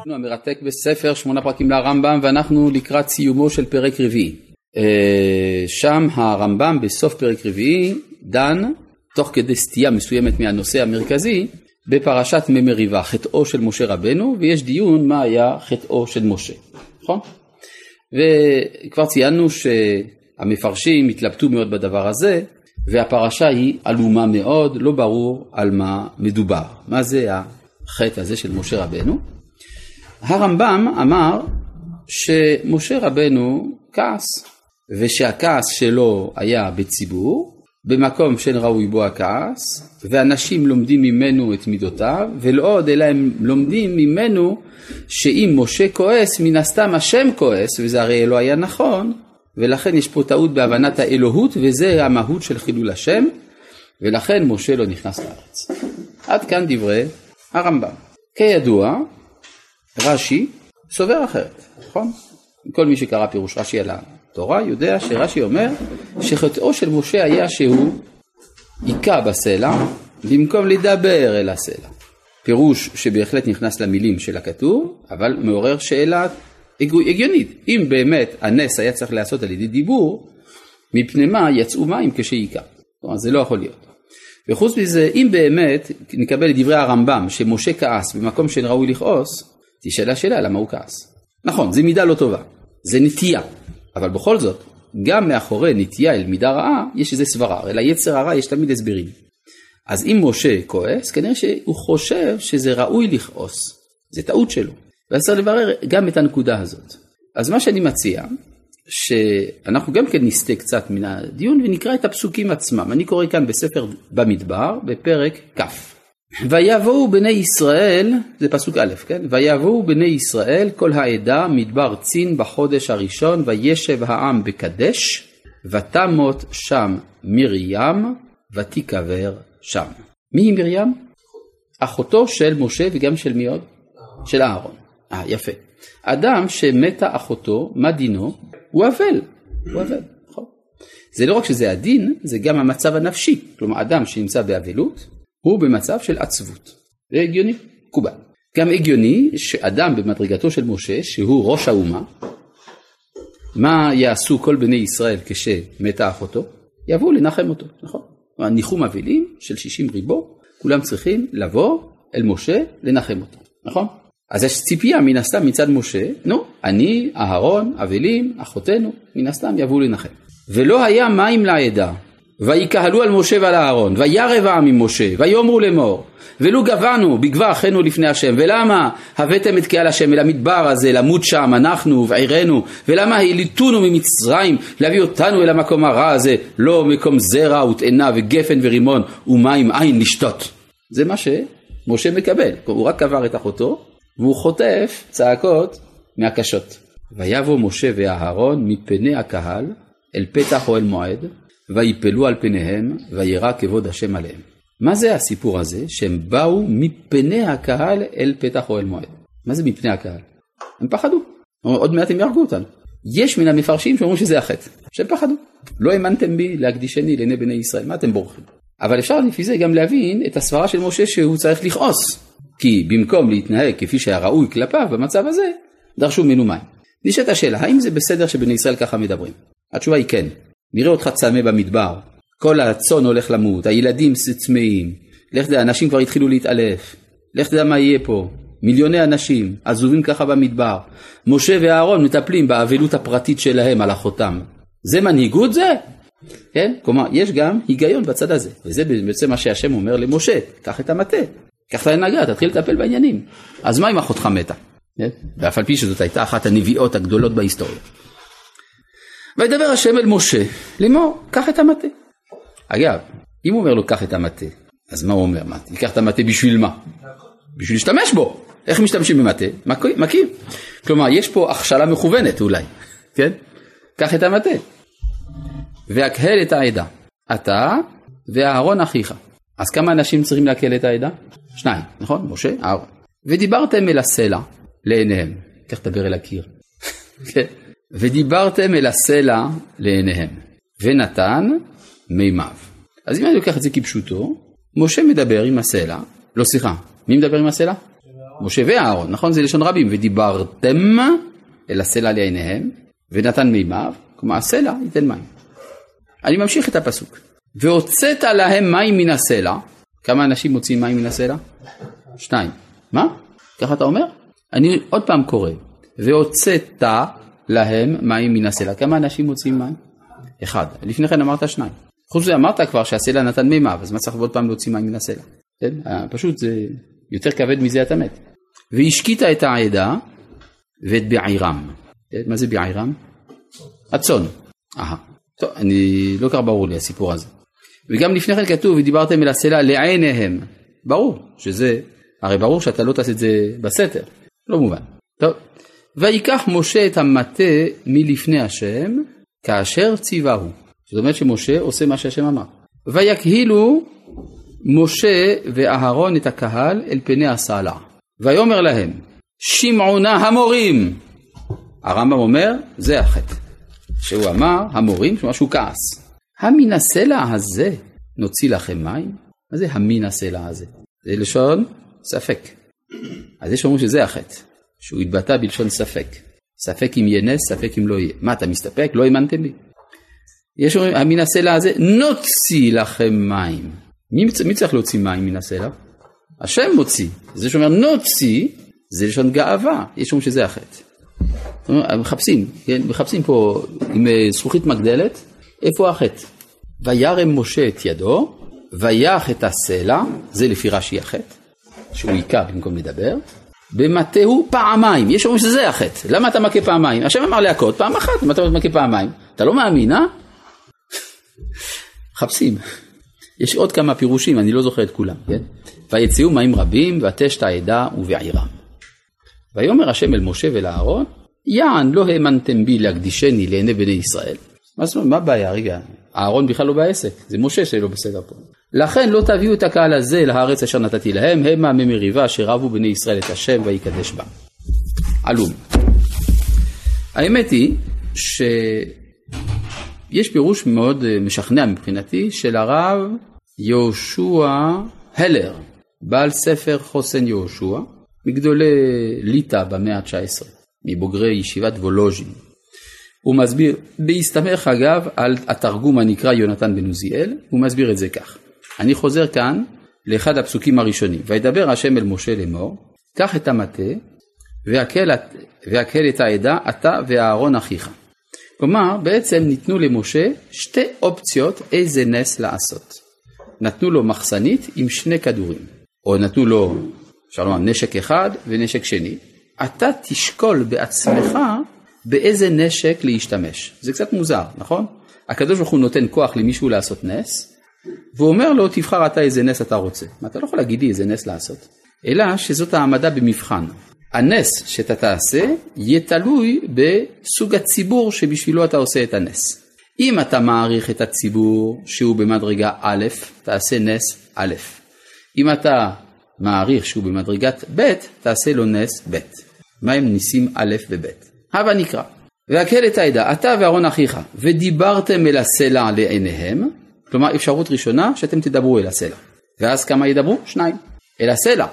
אנחנו המרתק בספר שמונה פרקים לרמב"ם ואנחנו לקראת סיומו של פרק רביעי. אה, שם הרמב"ם בסוף פרק רביעי דן, תוך כדי סטייה מסוימת מהנושא המרכזי, בפרשת מי מריבה, חטאו של משה רבנו, ויש דיון מה היה חטאו של משה, נכון? וכבר ציינו שהמפרשים התלבטו מאוד בדבר הזה, והפרשה היא עלומה מאוד, לא ברור על מה מדובר. מה זה החטא הזה של משה רבנו? הרמב"ם אמר שמשה רבנו כעס, ושהכעס שלו היה בציבור, במקום שאין ראוי בו הכעס, ואנשים לומדים ממנו את מידותיו, ולא עוד אלא הם לומדים ממנו שאם משה כועס, מן הסתם השם כועס, וזה הרי לא היה נכון, ולכן יש פה טעות בהבנת האלוהות, וזה המהות של חילול השם, ולכן משה לא נכנס לארץ. עד כאן דברי הרמב"ם. כידוע, רש"י סובר אחרת, נכון? כל מי שקרא פירוש רש"י על התורה יודע שרש"י אומר שחטאו של משה היה שהוא היכה בסלע במקום לדבר אל הסלע. פירוש שבהחלט נכנס למילים של הכתוב, אבל מעורר שאלה הגיונית. אם באמת הנס היה צריך להיעשות על ידי דיבור, מפני מה יצאו מים כשהיכה. כלומר זה לא יכול להיות. וחוץ מזה, אם באמת נקבל את דברי הרמב"ם שמשה כעס במקום שאין ראוי לכעוס, תשאל השאלה למה הוא כעס. נכון, זו מידה לא טובה, זה נטייה, אבל בכל זאת, גם מאחורי נטייה אל מידה רעה, יש איזה סברה, הרי ליצר הרע יש תמיד הסברים. אז אם משה כועס, כנראה שהוא חושב שזה ראוי לכעוס, זה טעות שלו, ואז צריך לברר גם את הנקודה הזאת. אז מה שאני מציע, שאנחנו גם כן נסטה קצת מן הדיון ונקרא את הפסוקים עצמם. אני קורא כאן בספר במדבר, בפרק כ'. ויבואו בני ישראל, זה פסוק א', כן? ויבואו בני ישראל כל העדה מדבר צין בחודש הראשון וישב העם בקדש ותמות שם מרים ותיקבר שם. מי היא מרים? אחותו של משה וגם של מי עוד? של אהרון. אה, יפה. אדם שמתה אחותו, מה דינו? הוא אבל. הוא אבל, נכון. זה לא רק שזה הדין, זה גם המצב הנפשי. כלומר, אדם שנמצא באבלות, הוא במצב של עצבות. זה הגיוני, מקובל. גם הגיוני שאדם במדרגתו של משה, שהוא ראש האומה, מה יעשו כל בני ישראל כשמתה אחותו? יבואו לנחם אותו, נכון? ניחום אבלים של 60 ריבו, כולם צריכים לבוא אל משה לנחם אותו, נכון? אז יש ציפייה מן הסתם מצד משה, נו, אני, אהרון, אבלים, אחותינו, מן הסתם יבואו לנחם. ולא היה מים לעדה, ויקהלו על משה ועל אהרון, וירב העם עם משה, ויאמרו לאמור, ולו גבנו בגבה אחינו לפני השם, ולמה הבאתם את קהל השם אל המדבר הזה, למות שם, אנחנו ועירנו, ולמה העליתונו ממצרים, להביא אותנו אל המקום הרע הזה, לא מקום זרע ותאנה וגפן ורימון, ומים אין לשתות. זה מה שמשה מקבל, הוא רק קבר את אחותו, והוא חוטף צעקות מהקשות. ויבוא משה ואהרון מפני הקהל אל פתח אוהל מועד, ויפלו על פניהם, וירא כבוד השם עליהם. מה זה הסיפור הזה, שהם באו מפני הקהל אל פתח אוהל מועד? מה זה מפני הקהל? הם פחדו, עוד מעט הם יהרגו אותנו. יש מן המפרשים שאומרים שזה החטא, שהם פחדו. לא האמנתם בי להקדישני לעיני בני ישראל, מה אתם בורחים? אבל אפשר לפי זה גם להבין את הסברה של משה שהוא צריך לכעוס. כי במקום להתנהג כפי שהיה ראוי כלפיו במצב הזה, דרשו ממנו מים. נשאלת השאלה, האם זה בסדר שבני ישראל ככה מדברים? התשובה היא כן. נראה אותך צמא במדבר, כל הצאן הולך למות, הילדים צמאים, לך תדע, אנשים כבר התחילו להתעלף, לך תדע מה יהיה פה, מיליוני אנשים עזובים ככה במדבר, משה ואהרון מטפלים באבלות הפרטית שלהם על אחותם. זה מנהיגות זה? כן? כלומר, יש גם היגיון בצד הזה, וזה בעצם מה שהשם אומר למשה, קח את המטה, קח את ההנהגה, תתחיל לטפל בעניינים. אז מה אם אחותך מתה? כן? ואף על פי שזאת הייתה אחת הנביאות הגדולות בהיסטוריה. וידבר השם אל משה לאמור, קח את המטה. אגב, אם הוא אומר לו קח את המטה, אז מה הוא אומר? מה, תיקח את המטה בשביל מה? בשביל להשתמש בו. איך משתמשים במטה? מכים. כלומר, יש פה הכשלה מכוונת אולי, כן? קח את המטה. והקהל את העדה, אתה ואהרון אחיך. אז כמה אנשים צריכים להקהל את העדה? שניים, נכון? משה, אהרון. ודיברתם אל הסלע לעיניהם. כך תדבר אל הקיר. כן? ודיברתם אל הסלע לעיניהם, ונתן מימיו. אז אם אני לוקח את זה כפשוטו, משה מדבר עם הסלע, לא סליחה, מי מדבר עם הסלע? משה ואהרון, נכון? זה לשון רבים. ודיברתם אל הסלע לעיניהם, ונתן מימיו, כלומר הסלע ייתן מים. אני ממשיך את הפסוק. והוצאת להם מים מן הסלע. כמה אנשים מוציאים מים מן הסלע? שניים. מה? ככה אתה אומר? אני עוד פעם קורא. והוצאת להם מים מן הסלע. כמה אנשים מוציאים מים? אחד. לפני כן אמרת שניים. חוץ מזה אמרת כבר שהסלע נתן מימיו, אז מה צריך עוד פעם להוציא מים מן הסלע? כן? אה, פשוט זה יותר כבד מזה אתה מת. והשקית את העדה ואת בעירם. כן? מה זה בעירם? הצאן. אהה. טוב, אני לא כך ברור לי הסיפור הזה. וגם לפני כן כתוב ודיברתם אל הסלע לעיניהם. ברור שזה, הרי ברור שאתה לא תעשה את זה בסתר, לא מובן. טוב. ויקח משה את המטה מלפני השם כאשר ציווהו. זאת אומרת שמשה עושה מה שהשם אמר. ויקהילו משה ואהרון את הקהל אל פני הסלע. ויאמר להם שמעונה המורים. הרמב"ם אומר זה החטא. שהוא אמר המורים, כלומר שהוא כעס. המן הסלע הזה נוציא לכם מים? מה זה המין הסלע הזה? זה לשון ספק. אז יש אומרים שזה החטא, שהוא התבטא בלשון ספק. ספק אם יהיה נס, ספק אם לא יהיה. מה, אתה מסתפק? לא האמנתם לי? יש אומרים, המין הסלע הזה, נוציא לכם מים. מי, מי צריך להוציא מים מן הסלע? השם מוציא. זה שאומר נוציא, זה לשון גאווה. יש אומרים שזה החטא. מחפשים, כן? מחפשים פה עם אה, זכוכית מגדלת, איפה החטא? וירם משה את ידו, ויח את הסלע, זה לפי רש"י החטא, שהוא היכה במקום לדבר, במטהו פעמיים, יש אומרים שזה החטא, למה אתה מכה פעמיים? השם אמר להכות פעם אחת, אם אתה מכה פעמיים, אתה לא מאמין, אה? מחפשים. יש עוד כמה פירושים, אני לא זוכר את כולם, כן? ויצאו מים רבים, ותשת העדה ובעירם. ויאמר השם אל משה ולאהרון, יען לא האמנתם בי להקדישני לעיני בני ישראל. מה זאת אומרת, מה הבעיה? רגע, אהרון בכלל לא בעסק, זה משה שלא בסדר פה. לכן לא תביאו את הקהל הזה לארץ אשר נתתי להם, המה ממריבה אשר רבו בני ישראל את השם ויקדש בם. עלום. האמת היא שיש פירוש מאוד אה, משכנע מבחינתי של הרב יהושע הלר, בעל ספר חוסן יהושע, מגדולי ליטא במאה ה-19, מבוגרי ישיבת וולוז'ין. הוא מסביר, בהסתמך אגב על התרגום הנקרא יונתן בן עוזיאל, הוא מסביר את זה כך. אני חוזר כאן לאחד הפסוקים הראשונים. וידבר השם אל משה לאמור, קח את המטה והקל את העדה אתה ואהרון אחיך. כלומר, בעצם ניתנו למשה שתי אופציות איזה נס לעשות. נתנו לו מחסנית עם שני כדורים, או נתנו לו, אפשר לומר, נשק אחד ונשק שני. אתה תשקול בעצמך באיזה נשק להשתמש. זה קצת מוזר, נכון? הקדוש ברוך הוא נותן כוח למישהו לעשות נס, והוא אומר לו, תבחר אתה איזה נס אתה רוצה. מה, אתה לא יכול להגיד לי איזה נס לעשות, אלא שזאת העמדה במבחן. הנס שאתה תעשה יהיה תלוי בסוג הציבור שבשבילו אתה עושה את הנס. אם אתה מעריך את הציבור שהוא במדרגה א', תעשה נס א'. אם אתה מעריך שהוא במדרגת ב', תעשה לו נס ב'. מהם ניסים א' וב'. הבה נקרא. והקל את העדה, אתה ואהרון אחיך, ודיברתם אל הסלע לעיניהם, כלומר אפשרות ראשונה שאתם תדברו אל הסלע. ואז כמה ידברו? שניים. אל הסלע,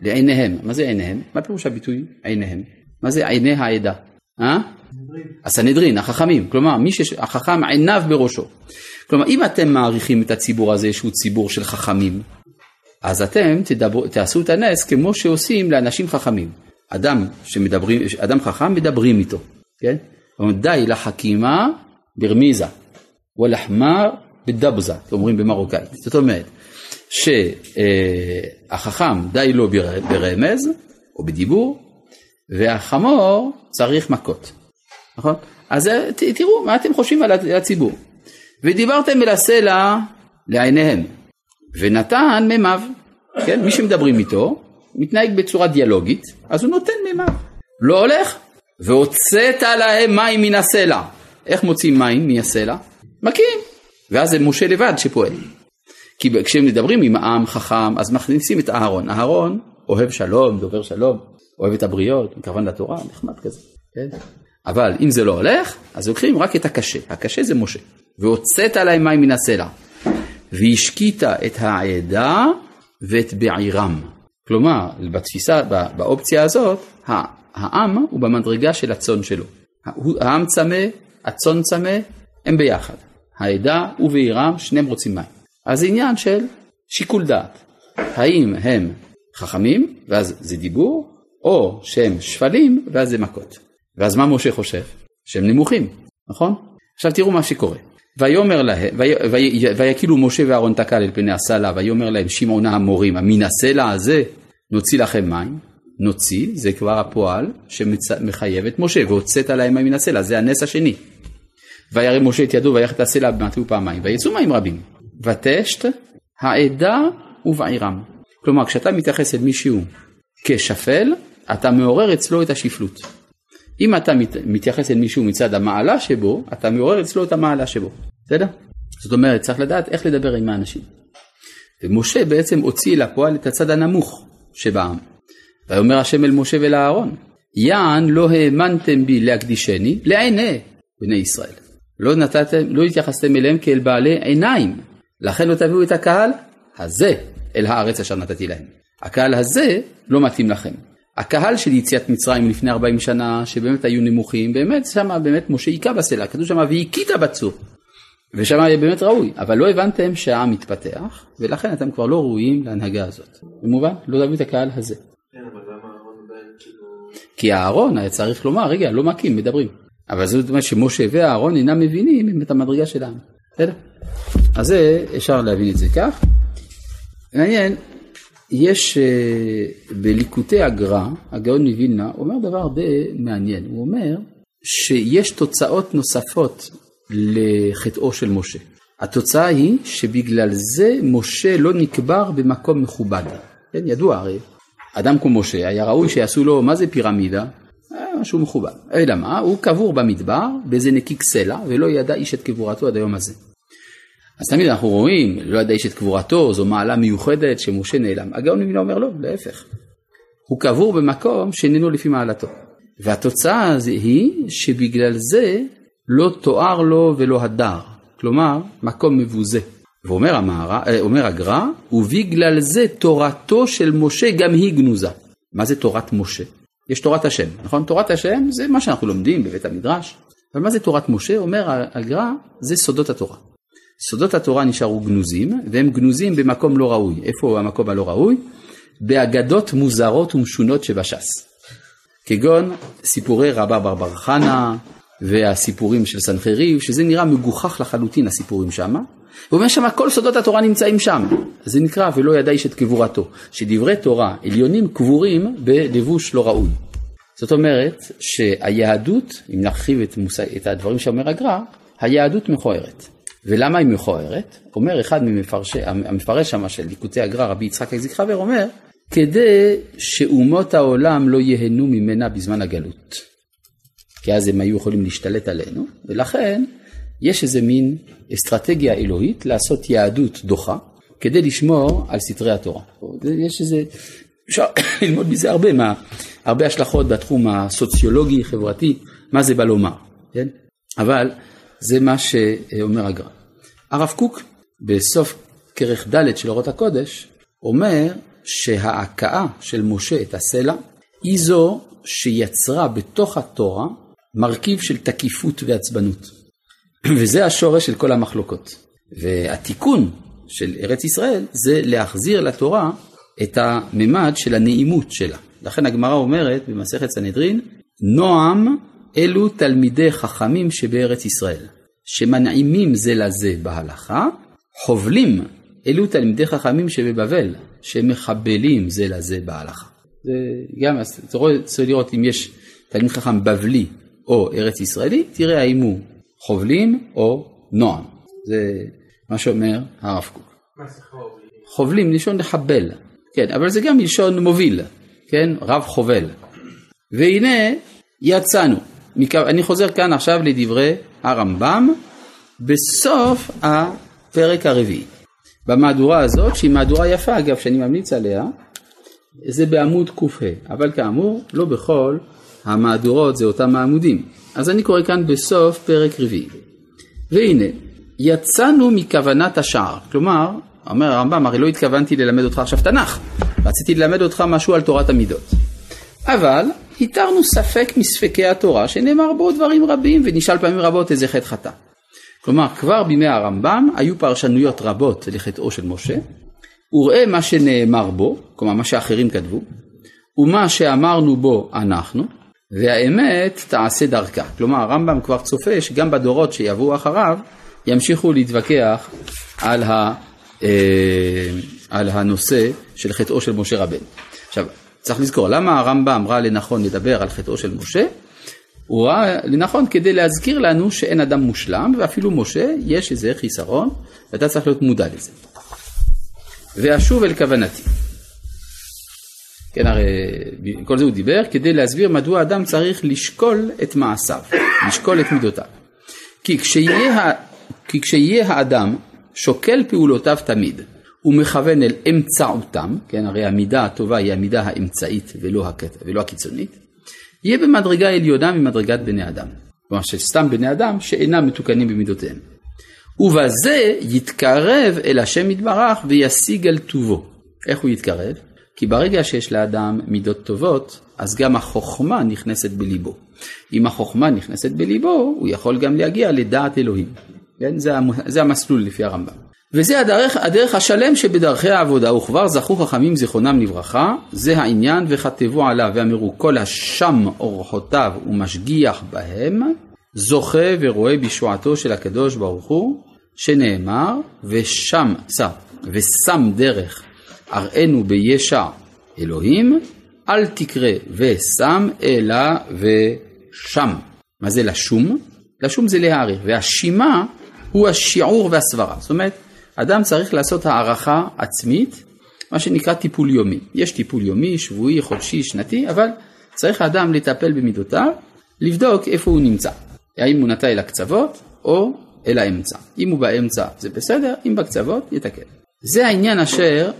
לעיניהם. מה זה עיניהם? מה פירוש הביטוי עיניהם? מה זה עיני העדה? אה? הסנהדרין, החכמים, כלומר מי שהחכם עיניו בראשו. כלומר אם אתם מעריכים את הציבור הזה שהוא ציבור של חכמים, אז אתם תדברו, תעשו את הנס כמו שעושים לאנשים חכמים. אדם שמדברים, אדם חכם מדברים איתו, כן? די לחכימה ברמיזה, ולחמר בדבזה, אומרים במרוקאית. זאת אומרת, שהחכם די לו ברמז או בדיבור, והחמור צריך מכות, נכון? אז תראו מה אתם חושבים על הציבור. ודיברתם אל הסלע לעיניהם, ונתן מימיו, כן? מי שמדברים איתו, מתנהג בצורה דיאלוגית, אז הוא נותן מימיו. לא הולך, והוצאת להם מים מן הסלע. איך מוצאים מים מהסלע? מכים. ואז זה משה לבד שפועל. כי כשהם מדברים עם העם חכם, אז מכניסים את אהרון. אהרון אוהב שלום, דובר שלום, אוהב את הבריות, מכוון לתורה, נחמד כזה. כן? אבל אם זה לא הולך, אז לוקחים רק את הקשה. הקשה זה משה. והוצאת להם מים מן הסלע. והשקית את העדה ואת בעירם. כלומר, בתפיסה, באופציה הזאת, העם הוא במדרגה של הצאן שלו. העם צמא, הצאן צמא, הם ביחד. העדה ובעירם, שניהם רוצים מים. אז זה עניין של שיקול דעת. האם הם חכמים, ואז זה דיבור, או שהם שפלים, ואז זה מכות. ואז מה משה חושב? שהם נמוכים, נכון? עכשיו תראו מה שקורה. ויאמר להם, ויקילו משה ואהרון תקל אל פני הסלע, ויאמר להם שמעונה המורים, מן הסלע הזה נוציא לכם מים, נוציא, זה כבר הפועל שמחייב את משה, והוצאת להם מן הסלע, זה הנס השני. וירא משה את ידו ויחד את הסלע במטהו פעמיים, ויצאו מים רבים. ותשת העדה ובעירם. כלומר, כשאתה מתייחס אל מישהו כשפל, אתה מעורר אצלו את השפלות. אם אתה מת, מתייחס אל מישהו מצד המעלה שבו, אתה מעורר אצלו את המעלה שבו. בסדר? זאת אומרת, צריך לדעת איך לדבר עם האנשים. ומשה בעצם הוציא לפועל את הצד הנמוך שבעם. ויאמר השם אל משה ולאהרון, יען לא האמנתם בי להקדישני לעיני בני ישראל. לא נתתם, לא התייחסתם אליהם כאל בעלי עיניים, לכן לא תביאו את הקהל הזה אל הארץ אשר נתתי להם. הקהל הזה לא מתאים לכם. הקהל של יציאת מצרים לפני 40 שנה, שבאמת היו נמוכים, באמת שם באמת משה היכה בסלע, כתוב שם והכית בצור. ושם היה באמת ראוי, אבל לא הבנתם שהעם מתפתח, ולכן אתם כבר לא ראויים להנהגה הזאת. במובן? לא תביאו את הקהל הזה. כן, אבל למה אהרון בן כאילו... כי אהרון היה צריך לומר, רגע, לא מכים, מדברים. אבל זאת אומרת שמשה ואהרון אינם מבינים את המדרגה של העם. בסדר? אז זה, אפשר להבין את זה כך. מעניין, יש uh, בליקוטי הגר"א, הגאון מווילנה, אומר דבר די מעניין. הוא אומר שיש תוצאות נוספות לחטאו של משה. התוצאה היא שבגלל זה משה לא נקבר במקום מכובד. כן, ידוע הרי, אדם כמו משה היה ראוי שיעשו לו, מה זה פירמידה? משהו מכובד. אלא מה? הוא קבור במדבר באיזה נקיק סלע ולא ידע איש את קבורתו עד היום הזה. אז תמיד אנחנו רואים, לא ידע איש את קבורתו, זו מעלה מיוחדת שמשה נעלם. הגאון מבינה אומר לא, להפך. הוא קבור במקום שאיננו לפי מעלתו. והתוצאה היא שבגלל זה לא תואר לו ולא הדר. כלומר, מקום מבוזה. ואומר המערה, אה, הגר"א, ובגלל זה תורתו של משה גם היא גנוזה. מה זה תורת משה? יש תורת השם, נכון? תורת השם זה מה שאנחנו לומדים בבית המדרש. אבל מה זה תורת משה? אומר הגר"א, זה סודות התורה. סודות התורה נשארו גנוזים, והם גנוזים במקום לא ראוי. איפה המקום הלא ראוי? באגדות מוזרות ומשונות שבש"ס. כגון סיפורי רבא בר בר חנה והסיפורים של סנחריב, שזה נראה מגוחך לחלוטין הסיפורים שמה. הוא אומר שם כל סודות התורה נמצאים שם. זה נקרא ולא ידע איש את קבורתו. שדברי תורה עליונים קבורים בלבוש לא ראוי. זאת אומרת שהיהדות, אם נרחיב את, מושג, את הדברים שאומר הגר"א, היהדות מכוערת. ולמה היא מכוערת? אומר אחד ממפרשי, המפרש שם של ליקוטי הגר"א, רבי יצחק אקזיק חבר, אומר, כדי שאומות העולם לא ייהנו ממנה בזמן הגלות. כי אז הם היו יכולים להשתלט עלינו, ולכן יש איזה מין אסטרטגיה אלוהית לעשות יהדות דוחה, כדי לשמור על סתרי התורה. יש איזה, אפשר ללמוד מזה הרבה, מה, הרבה השלכות בתחום הסוציולוגי, חברתי, מה זה בא לומר, כן? אבל זה מה שאומר הגר"א. הרב קוק בסוף כרך ד' של אורות הקודש אומר שההכאה של משה את הסלע היא זו שיצרה בתוך התורה מרכיב של תקיפות ועצבנות. וזה השורש של כל המחלוקות. והתיקון של ארץ ישראל זה להחזיר לתורה את הממד של הנעימות שלה. לכן הגמרא אומרת במסכת סנהדרין, נועם אלו תלמידי חכמים שבארץ ישראל, שמנעימים זה לזה בהלכה, חובלים אלו תלמידי חכמים שבבבל, שמחבלים זה לזה בהלכה. זה גם, אתה רואה, צריך לראות אם יש תלמיד חכם בבלי או ארץ ישראלי, תראה האם הוא חובלים או נועם. זה מה שאומר הרב קוק. מה זה חובלים? חובלים, מלשון לחבל, כן, אבל זה גם מלשון מוביל, כן, רב חובל. והנה יצאנו. אני חוזר כאן עכשיו לדברי הרמב"ם בסוף הפרק הרביעי. במהדורה הזאת, שהיא מהדורה יפה אגב, שאני ממליץ עליה, זה בעמוד ק"ה, אבל כאמור, לא בכל המהדורות זה אותם העמודים. אז אני קורא כאן בסוף פרק רביעי. והנה, יצאנו מכוונת השער. כלומר, אומר הרמב"ם, הרי לא התכוונתי ללמד אותך עכשיו תנ"ך. רציתי ללמד אותך משהו על תורת המידות. אבל התרנו ספק מספקי התורה שנאמר בו דברים רבים ונשאל פעמים רבות איזה חטא חטא. כלומר כבר בימי הרמב"ם היו פרשנויות רבות לחטאו של משה וראה מה שנאמר בו, כלומר מה שאחרים כתבו, ומה שאמרנו בו אנחנו, והאמת תעשה דרכה. כלומר הרמב"ם כבר צופה שגם בדורות שיבואו אחריו ימשיכו להתווכח על, ה, אה, על הנושא של חטאו של משה רבנו. עכשיו צריך לזכור למה הרמב"ם ראה לנכון לדבר על חטאו של משה? הוא ראה לנכון כדי להזכיר לנו שאין אדם מושלם ואפילו משה יש איזה חיסרון ואתה צריך להיות מודע לזה. ואשוב אל כוונתי. כן, הרי כל זה הוא דיבר כדי להסביר מדוע אדם צריך לשקול את מעשיו, לשקול את מידותיו. כי כשיהיה, כי כשיהיה האדם שוקל פעולותיו תמיד ומכוון אל אמצעותם, כן, הרי המידה הטובה היא המידה האמצעית ולא, הקט, ולא הקיצונית, יהיה במדרגה עליונה ממדרגת בני אדם. כלומר שסתם בני אדם שאינם מתוקנים במידותיהם. ובזה יתקרב אל השם יתברך וישיג על טובו. איך הוא יתקרב? כי ברגע שיש לאדם מידות טובות, אז גם החוכמה נכנסת בליבו. אם החוכמה נכנסת בליבו, הוא יכול גם להגיע לדעת אלוהים. כן? זה, זה המסלול לפי הרמב"ם. וזה הדרך, הדרך השלם שבדרכי העבודה, וכבר זכו חכמים זיכרונם לברכה, זה העניין וכתבו עליו ואמרו כל השם אורחותיו ומשגיח בהם, זוכה ורואה בישועתו של הקדוש ברוך הוא, שנאמר, ושם, סע, ושם דרך אראנו בישע אלוהים, אל תקרא ושם, אלא ושם. מה זה לשום? לשום זה להעריך, והשימה הוא השיעור והסברה. זאת אומרת, אדם צריך לעשות הערכה עצמית, מה שנקרא טיפול יומי. יש טיפול יומי, שבועי, חודשי, שנתי, אבל צריך האדם לטפל במידותיו, לבדוק איפה הוא נמצא. האם הוא נטע אל הקצוות או אל האמצע. אם הוא באמצע זה בסדר, אם בקצוות יתקן. זה העניין אשר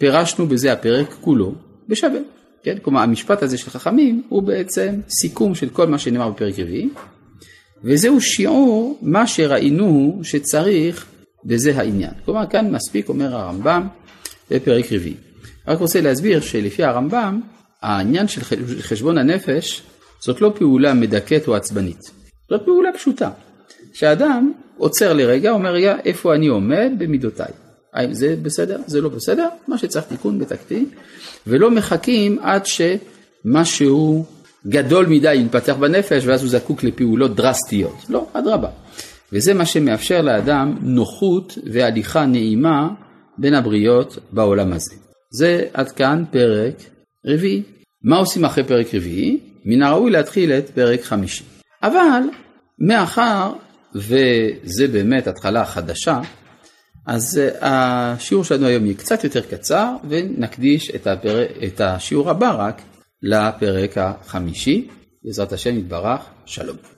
פירשנו בזה הפרק כולו בשווה. כן? כלומר המשפט הזה של חכמים הוא בעצם סיכום של כל מה שנאמר בפרק רביעי וזהו שיעור מה שראינו שצריך בזה העניין. כלומר כאן מספיק אומר הרמב"ם בפרק רביעי. רק רוצה להסביר שלפי הרמב"ם העניין של חשבון הנפש זאת לא פעולה מדכאת או עצבנית. זאת פעולה פשוטה. שאדם עוצר לרגע, אומר רגע איפה אני עומד במידותיי. האם זה בסדר? זה לא בסדר? מה שצריך תיקון בתקתיק, ולא מחכים עד שמשהו גדול מדי יתפתח בנפש ואז הוא זקוק לפעולות דרסטיות. לא, אדרבה. וזה מה שמאפשר לאדם נוחות והליכה נעימה בין הבריות בעולם הזה. זה עד כאן פרק רביעי. מה עושים אחרי פרק רביעי? מן הראוי להתחיל את פרק חמישי. אבל מאחר וזה באמת התחלה חדשה, אז אה, השיעור שלנו היום יהיה קצת יותר קצר ונקדיש את, הפר... את השיעור הבא רק לפרק החמישי. בעזרת השם יתברך, שלום.